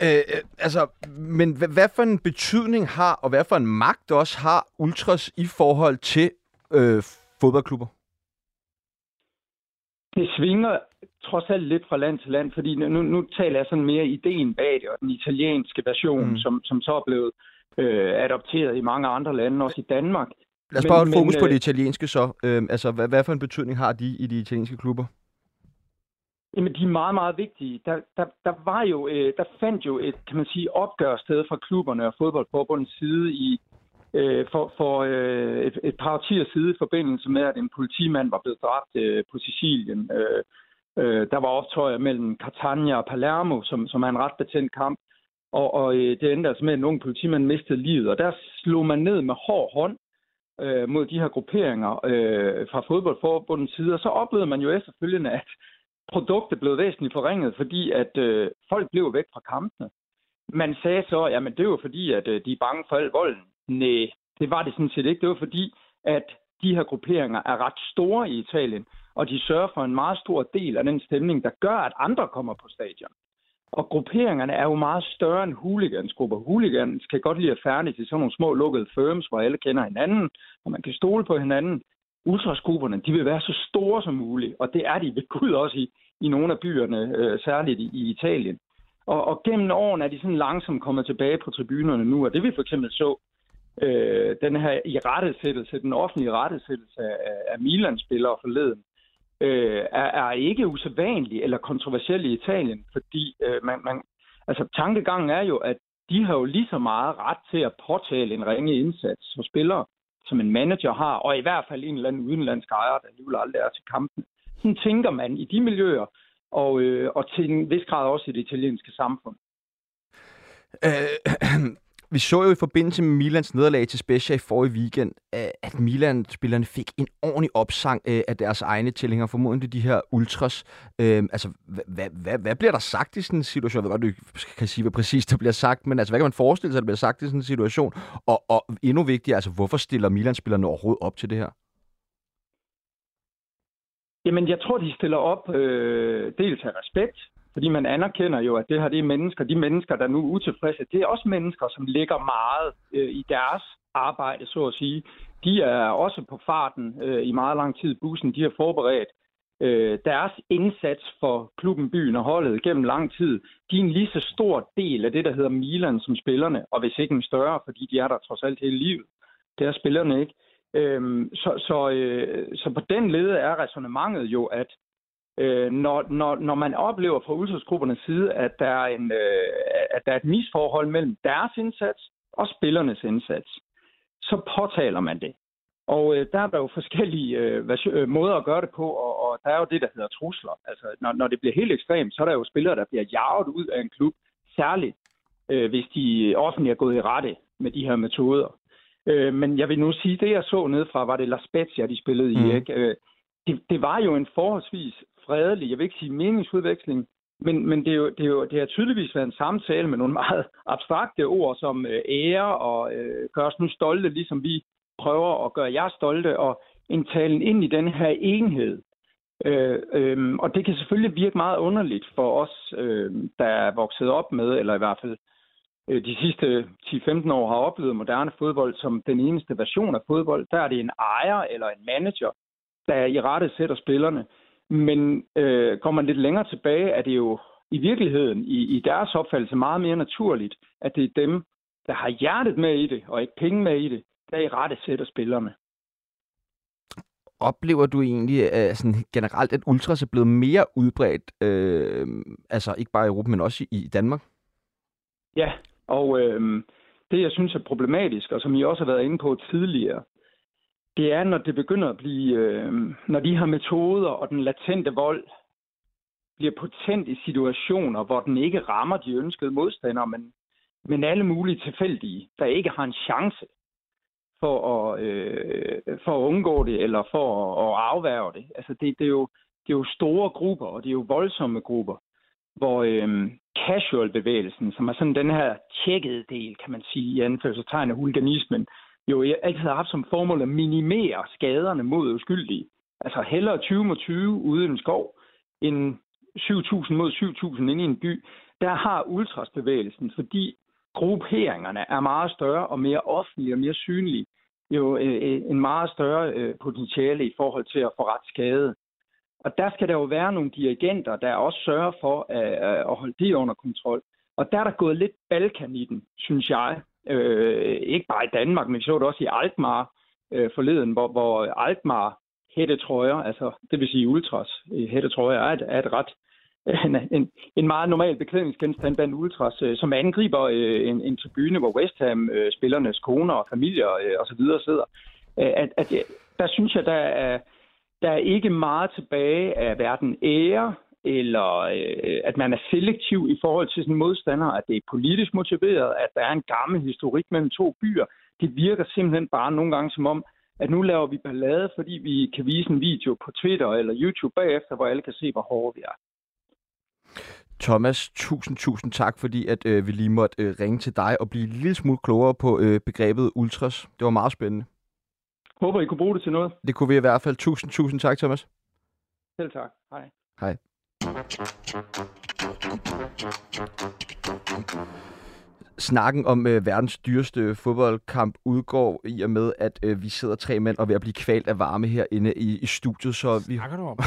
Speaker 1: Øh, øh, altså, men hvad, hvad for en betydning har, og hvad for en magt også har Ultras i forhold til øh, fodboldklubber?
Speaker 5: Det svinger trods alt lidt fra land til land, fordi nu, nu taler jeg sådan mere ideen bag det, og den italienske version, mm. som, som så er blevet øh, adopteret i mange andre lande, også i Danmark.
Speaker 1: Lad os bare holde fokus men, på det italienske så. Øh, altså, hvad, hvad for en betydning har de i de italienske klubber?
Speaker 5: Jamen, de er meget, meget vigtige. Der, der, der var jo, øh, der fandt jo et, kan man sige, opgør sted fra klubberne og fodboldforbundets side i, øh, for, for øh, et, et par årtier side i forbindelse med, at en politimand var blevet dræbt øh, på Sicilien. Øh, øh, der var optøjer mellem Catania og Palermo, som, som er en ret betændt kamp. Og, og øh, det endte altså med, at en ung politimand mistede livet. Og der slog man ned med hård hånd øh, mod de her grupperinger øh, fra fodboldforbundets side. Og så oplevede man jo efterfølgende, at produktet blev væsentligt forringet, fordi at øh, folk blev væk fra kampene. Man sagde så, at det var fordi, at øh, de er bange for al volden. Nej, det var det sådan set ikke. Det var fordi, at de her grupperinger er ret store i Italien, og de sørger for en meget stor del af den stemning, der gør, at andre kommer på stadion. Og grupperingerne er jo meget større end huligansgrupper. Huligans kan godt lide at færdes i sådan nogle små lukkede firms, hvor alle kender hinanden, og man kan stole på hinanden ultraskoperne, de vil være så store som muligt, og det er de ved Gud også i, i nogle af byerne, øh, særligt i, i Italien. Og, og gennem årene er de sådan langsomt kommet tilbage på tribunerne nu, og det vi for eksempel så, øh, den her i rettesættelse, den offentlige rettesættelse af, af Milan-spillere forleden, øh, er, er ikke usædvanlig eller kontroversiel i Italien, fordi øh, man, man, altså, tankegangen er jo, at de har jo lige så meget ret til at påtale en ringe indsats for spillere, som en manager har, og i hvert fald en eller anden udenlandsk ejer, der alligevel aldrig er til kampen. Sådan tænker man i de miljøer, og, øh, og til en vis grad også i det italienske samfund.
Speaker 1: Øh, vi så jo i forbindelse med Milans nederlag til Spezia i forrige weekend, øh, at Milan-spillerne fik en ordentlig opsang øh, af deres egne tilhængere, formodentlig de her ultras. Øh, altså, hvad, hvad, hvad bliver der sagt i sådan en situation? Jeg ved godt, du kan sige, hvad præcis der bliver sagt, men altså, hvad kan man forestille sig, der bliver sagt i sådan en situation? Og, og endnu vigtigere, altså, hvorfor stiller Milan-spillerne overhovedet op til det her?
Speaker 5: Jamen, jeg tror, de stiller op øh, dels af respekt, fordi man anerkender jo, at det her det er mennesker. De mennesker, der nu er utilfredse, det er også mennesker, som ligger meget øh, i deres arbejde, så at sige. De er også på farten øh, i meget lang tid. Bussen, de har forberedt øh, deres indsats for klubben, byen og holdet gennem lang tid. De er en lige så stor del af det, der hedder Milan som spillerne, og hvis ikke en større, fordi de er der trods alt hele livet. Det er spillerne ikke. Øhm, så, så, øh, så på den led er resonemanget jo, at øh, når, når, når man oplever fra ultrasgruppernes side, at der, er en, øh, at der er et misforhold mellem deres indsats og spillernes indsats, så påtaler man det. Og øh, der er der jo forskellige øh, øh, måder at gøre det på, og, og der er jo det, der hedder trusler. Altså, når, når det bliver helt ekstremt, så er der jo spillere, der bliver jaget ud af en klub, særligt øh, hvis de offentligt er gået i rette med de her metoder. Øh, men jeg vil nu sige, det jeg så ned fra, var det La Spezia, de spillede mm. i. Ikke? Øh, det, det var jo en forholdsvis fredelig, jeg vil ikke sige meningsudveksling, men, men det, er jo, det, er jo, det har tydeligvis været en samtale med nogle meget abstrakte ord som øh, ære og øh, gør os nu stolte, ligesom vi prøver at gøre jer stolte, og en talen ind i den her enhed. Øh, øh, og det kan selvfølgelig virke meget underligt for os, øh, der er vokset op med, eller i hvert fald øh, de sidste 10-15 år har oplevet moderne fodbold som den eneste version af fodbold. Der er det en ejer eller en manager, der i rette sætter spillerne. Men øh, går man lidt længere tilbage, er det jo i virkeligheden, i, i deres opfattelse, meget mere naturligt, at det er dem, der har hjertet med i det, og ikke penge med i det, der i rette sætter spillerne.
Speaker 1: Oplever du egentlig at sådan generelt, at ultras er blevet mere udbredt, øh, altså ikke bare i Europa, men også i, i Danmark?
Speaker 5: Ja, og øh, det, jeg synes er problematisk, og som I også har været inde på tidligere, det er, når det begynder at blive, øh, når de her metoder og den latente vold bliver potent i situationer, hvor den ikke rammer de ønskede modstandere, men, men alle mulige tilfældige, der ikke har en chance for at, øh, for at undgå det, eller for at, at afværge det. Altså det, det, er jo, det er jo store grupper, og det er jo voldsomme grupper, hvor øh, casual-bevægelsen, som er sådan den her tjekkede del, kan man sige, i anførselstegn af huliganismen, jo altid har haft som formål at minimere skaderne mod uskyldige. Altså hellere 20 mod 20 ude i en skov, end 7.000 mod 7.000 inde i en by. Der har ultrasbevægelsen, fordi grupperingerne er meget større og mere offentlige og mere synlige, jo øh, øh, en meget større øh, potentiale i forhold til at få ret skade. Og der skal der jo være nogle dirigenter, der også sørger for at, at holde det under kontrol. Og der er der gået lidt Balkan i den, synes jeg. Øh, ikke bare i Danmark, men vi så det også i Alkmaar øh, forleden, hvor, hvor Alkmaar hættetrøjer, altså det vil sige ultras hættetrøjer, er et, er et ret en, en, en meget normal beklædningsgenstand blandt ultras, øh, som angriber øh, en, en tribune, hvor West Ham-spillernes øh, koner og familier øh, osv. sidder. Øh, at, at, der synes jeg, der er, der er ikke meget tilbage af hverken ære, eller øh, at man er selektiv i forhold til sin modstander, at det er politisk motiveret, at der er en gammel historik mellem to byer. Det virker simpelthen bare nogle gange som om, at nu laver vi ballade, fordi vi kan vise en video på Twitter eller YouTube bagefter, hvor alle kan se, hvor hårde vi er.
Speaker 1: Thomas, tusind, tusind tak, fordi at øh, vi lige måtte øh, ringe til dig og blive en lille smule klogere på øh, begrebet ultras. Det var meget spændende.
Speaker 5: Håber, I kunne bruge det til noget.
Speaker 1: Det kunne vi i hvert fald. Tusind, tusind tak, Thomas.
Speaker 5: Selv tak. Hej.
Speaker 1: Hej. Snakken om øh, verdens dyreste fodboldkamp udgår i og med, at øh, vi sidder tre mænd og er ved at blive kvalt af varme herinde i, i studiet. Så vi...
Speaker 2: Snakker du om?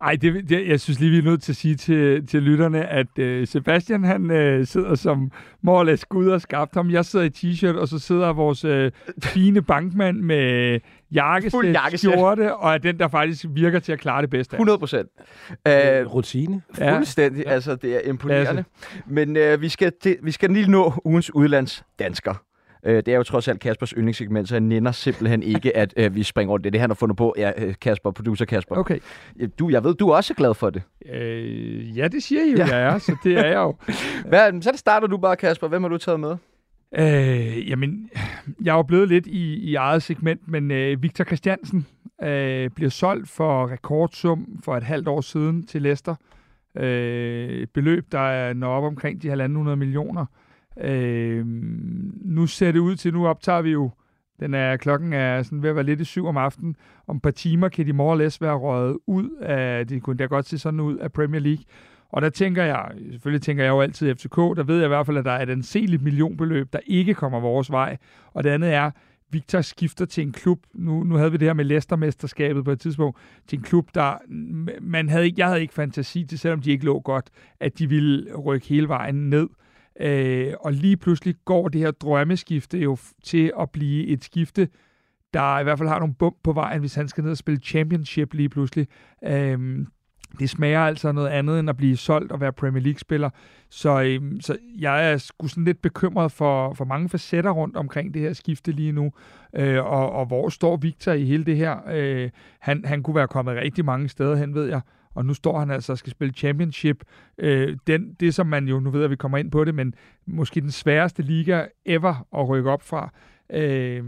Speaker 3: Ej, det, det, jeg synes lige, vi er nødt til at sige til, til lytterne, at øh, Sebastian han øh, sidder som morlæs Gud og skabt ham. Jeg sidder i t-shirt, og så sidder vores øh, fine bankmand med jakkesæt, skjorte, og er den, der faktisk virker til at klare det bedste.
Speaker 1: 100 procent.
Speaker 2: Uh, Rutine.
Speaker 1: Fuldstændig. Ja. Altså, det er imponerende. Men øh, vi, skal, det, vi skal lige nå ugens udlands dansker. Øh, det er jo trods alt Kaspers yndlingssegment, så jeg nænder simpelthen ikke, at øh, vi springer over det. Det er han har fundet på, ja, øh, Kasper, producer Kasper.
Speaker 3: Okay.
Speaker 1: Du, jeg ved, du er også glad for det.
Speaker 3: Øh, ja, det siger I jo, ja. jeg er, så det er jeg jo.
Speaker 1: Hvad, så starter du bare, Kasper. Hvem har du taget med?
Speaker 3: Øh, jamen, jeg er blevet lidt i, i eget segment, men øh, Victor Christiansen øh, bliver solgt for rekordsum for et halvt år siden til Leicester. Øh, et beløb, der er når op omkring de 1.500 millioner. Øh, nu ser det ud til, nu optager vi jo, den er, klokken er sådan ved at være lidt i syv om aftenen. Om et par timer kan de more læs være røget ud af, det kunne da godt se sådan ud, af Premier League. Og der tænker jeg, selvfølgelig tænker jeg jo altid FCK, der ved jeg i hvert fald, at der er et anseligt millionbeløb, der ikke kommer vores vej. Og det andet er, Victor skifter til en klub, nu, nu havde vi det her med Leicester-mesterskabet på et tidspunkt, til en klub, der man havde ikke, jeg havde ikke fantasi til, selvom de ikke lå godt, at de ville rykke hele vejen ned. Øh, og lige pludselig går det her drømmeskifte jo til at blive et skifte, der i hvert fald har nogle bump på vejen, hvis han skal ned og spille championship lige pludselig. Øh, det smager altså noget andet end at blive solgt og være Premier League-spiller. Så, øhm, så jeg er sgu sådan lidt bekymret for, for mange facetter rundt omkring det her skifte lige nu. Øh, og, og hvor står Victor i hele det her? Øh, han, han kunne være kommet rigtig mange steder hen, ved jeg. Og nu står han altså og skal spille championship. Øh, den, det, som man jo, nu ved at vi kommer ind på det, men måske den sværeste liga ever at rykke op fra. Øh,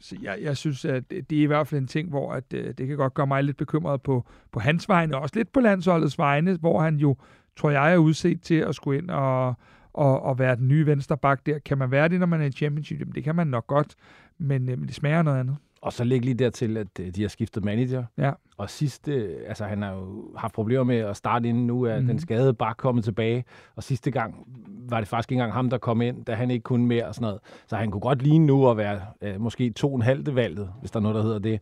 Speaker 3: så jeg, jeg synes, at det er i hvert fald en ting, hvor at, øh, det kan godt gøre mig lidt bekymret på, på hans vegne, og også lidt på landsholdets vegne, hvor han jo, tror jeg, er udset til at skulle ind og, og, og være den nye vensterbak der. Kan man være det, når man er i championship? Jamen, det kan man nok godt, men, øh, det smager noget andet.
Speaker 2: Og så læg lige dertil, at øh, de har skiftet manager.
Speaker 3: Ja.
Speaker 2: Og sidste, altså han har jo haft problemer med at starte inden nu, at mm. den
Speaker 3: Mhm.
Speaker 2: skade bare kommet tilbage. Og sidste gang var det faktisk ikke engang ham, der kom ind, da han ikke kunne mere og sådan noget. Så han kunne godt lige nu at være øh, måske to en halvte valget, hvis der er noget, der hedder det,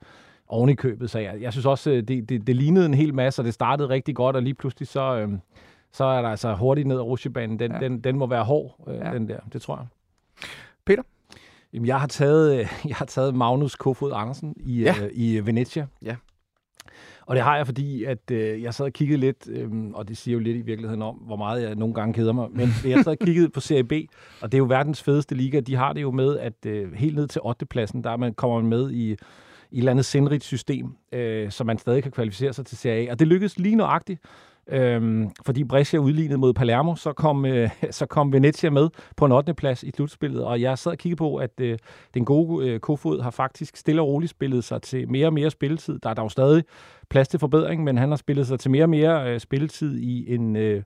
Speaker 2: oven i købet. Så jeg, jeg synes også, øh, det, det, det lignede en hel masse, og det startede rigtig godt, og lige pludselig så, øh, så er der altså hurtigt ned ad rusjebanen. Den,
Speaker 3: Ja.
Speaker 2: den, den må være hård, øh,
Speaker 3: ja.
Speaker 2: den der. Det tror jeg.
Speaker 1: Peter?
Speaker 2: Jamen, jeg har taget, øh, jeg har taget Magnus Kofod Andersen i,
Speaker 1: Ja.
Speaker 2: øh, i Venezia.
Speaker 1: Ja.
Speaker 2: Og det har jeg, fordi at øh, jeg sad og kiggede lidt, øh, og det siger jo lidt i virkeligheden om, hvor meget jeg nogle gange keder mig, men jeg sad og kiggede på Serie B, og det er jo verdens fedeste liga. De har det jo med, at øh, helt ned til 8. pladsen, der er man, kommer man med i, i et eller andet sindrigt system, øh, så man stadig kan kvalificere sig til Serie A. Og det lykkedes lige nøjagtigt, Øhm, fordi Brescia udlignede mod Palermo, så kom, øh, så kom Venezia med på en 8. plads i slutspillet, og jeg sad og kiggede på, at øh, den gode øh, Kofod har faktisk stille og roligt spillet sig til mere og mere spilletid. Der er dog stadig plads til forbedring, men han har spillet sig til mere og mere øh, spilletid i en, øh,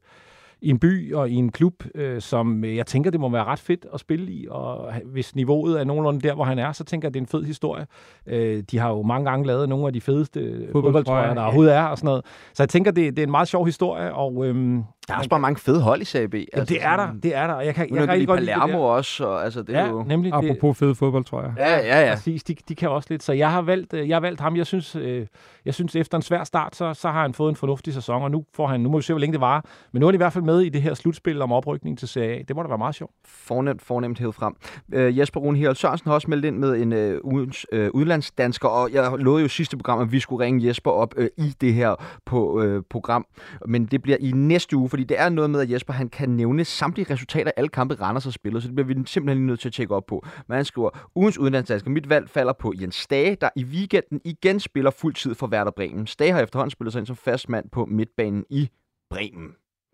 Speaker 2: i en by og i en klub, øh, som øh, jeg tænker, det må være ret fedt at spille i, og hvis niveauet er nogenlunde der, hvor han er, så tænker jeg, det er en fed historie. Øh, de har jo mange gange lavet nogle af de fedeste fodboldtrøjer, der overhovedet er, og sådan noget. Så jeg tænker, det, det er en meget sjov historie, og øhm,
Speaker 1: Der er også bare mange fede hold i Serie B.
Speaker 2: jamen, det er der, det er der, og jeg kan, jeg kan rigtig godt lide det
Speaker 1: Palermo også, og altså, det er
Speaker 2: Ja,
Speaker 1: jo...
Speaker 2: nemlig det,
Speaker 3: Apropos fede fodbold, tror jeg.
Speaker 1: Ja, ja, ja.
Speaker 2: Præcis, de, de kan også lidt. Så jeg har valgt, øh, jeg har valgt ham. Jeg synes, øh, jeg synes efter en svær start, så, så har han fået en fornuftig sæson, og nu får han, nu må vi se, hvor længe det varer. Men nu er de i hvert fald med i det her slutspil om oprykning til Serie A. Det må da være meget sjovt.
Speaker 1: Fornemt, fornemt hævet frem. Øh, Jesper Rune Hield Sørensen har også meldt ind med en øh, ugens, øh, udlandsdansker, og jeg lovede jo sidste program, at vi skulle ringe Jesper op øh, i det her på, øh, program. Men det bliver i næste uge, fordi det er noget med, at Jesper han kan nævne samtlige resultater af alle kampe, Randers har spillet, så det bliver vi simpelthen lige nødt til at tjekke op på. Men han skriver, ugens udlandsdansker, mit valg falder på Jens Stage, der i weekenden igen spiller fuld tid for Werder Bremen. Stage har efterhånden spillet sig ind som fast mand på midtbanen i Bremen.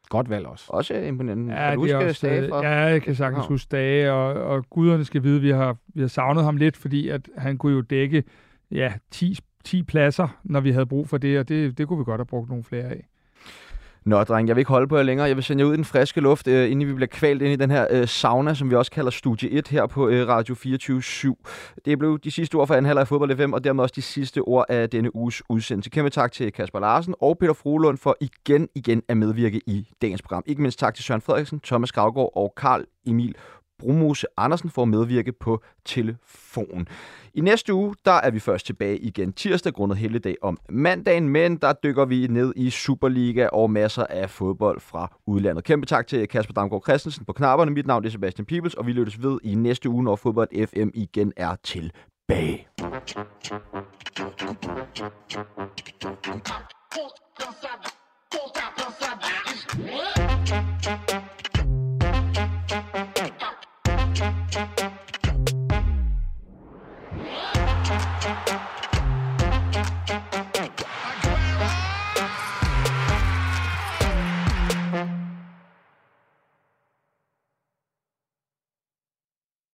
Speaker 2: Godt valg også.
Speaker 1: Også imponerende.
Speaker 3: Ja,
Speaker 1: Kan du
Speaker 3: det
Speaker 1: huske
Speaker 3: også,
Speaker 1: Stage fra?
Speaker 3: ja, jeg kan sagtens
Speaker 1: København?
Speaker 3: huske dage, og, og guderne skal vide, at vi har, vi har savnet ham lidt, fordi at han kunne jo dække ja, 10, 10 pladser, når vi havde brug for det, og det, det kunne vi godt have brugt nogle flere af.
Speaker 1: Nå, dreng, jeg vil ikke holde på jer længere. Jeg vil sende jer ud i den friske luft, øh, inden vi bliver kvalt ind i den her øh, sauna, som vi også kalder Studie 1 her på øh, Radio 24 /7. Det blev de sidste ord for anden halvleg af fodbold FM, og dermed også de sidste ord af denne uges udsendelse. Kæmpe tak til Kasper Larsen og Peter Frohlund for igen igen at medvirke i dagens program. Ikke mindst tak til Søren Frederiksen, Thomas Gravgaard og Karl Emil Brumose Andersen for at medvirke på telefon. I næste uge, der er vi først tilbage igen tirsdag, grundet hele dag om mandagen, men der dykker vi ned i Superliga og masser af fodbold fra udlandet. Kæmpe tak til Kasper Damgaard Christensen på knapperne. Mit navn er Sebastian Pibels, og vi lyttes ved i næste uge, når fodbold FM igen er tilbage.
Speaker 6: Thank.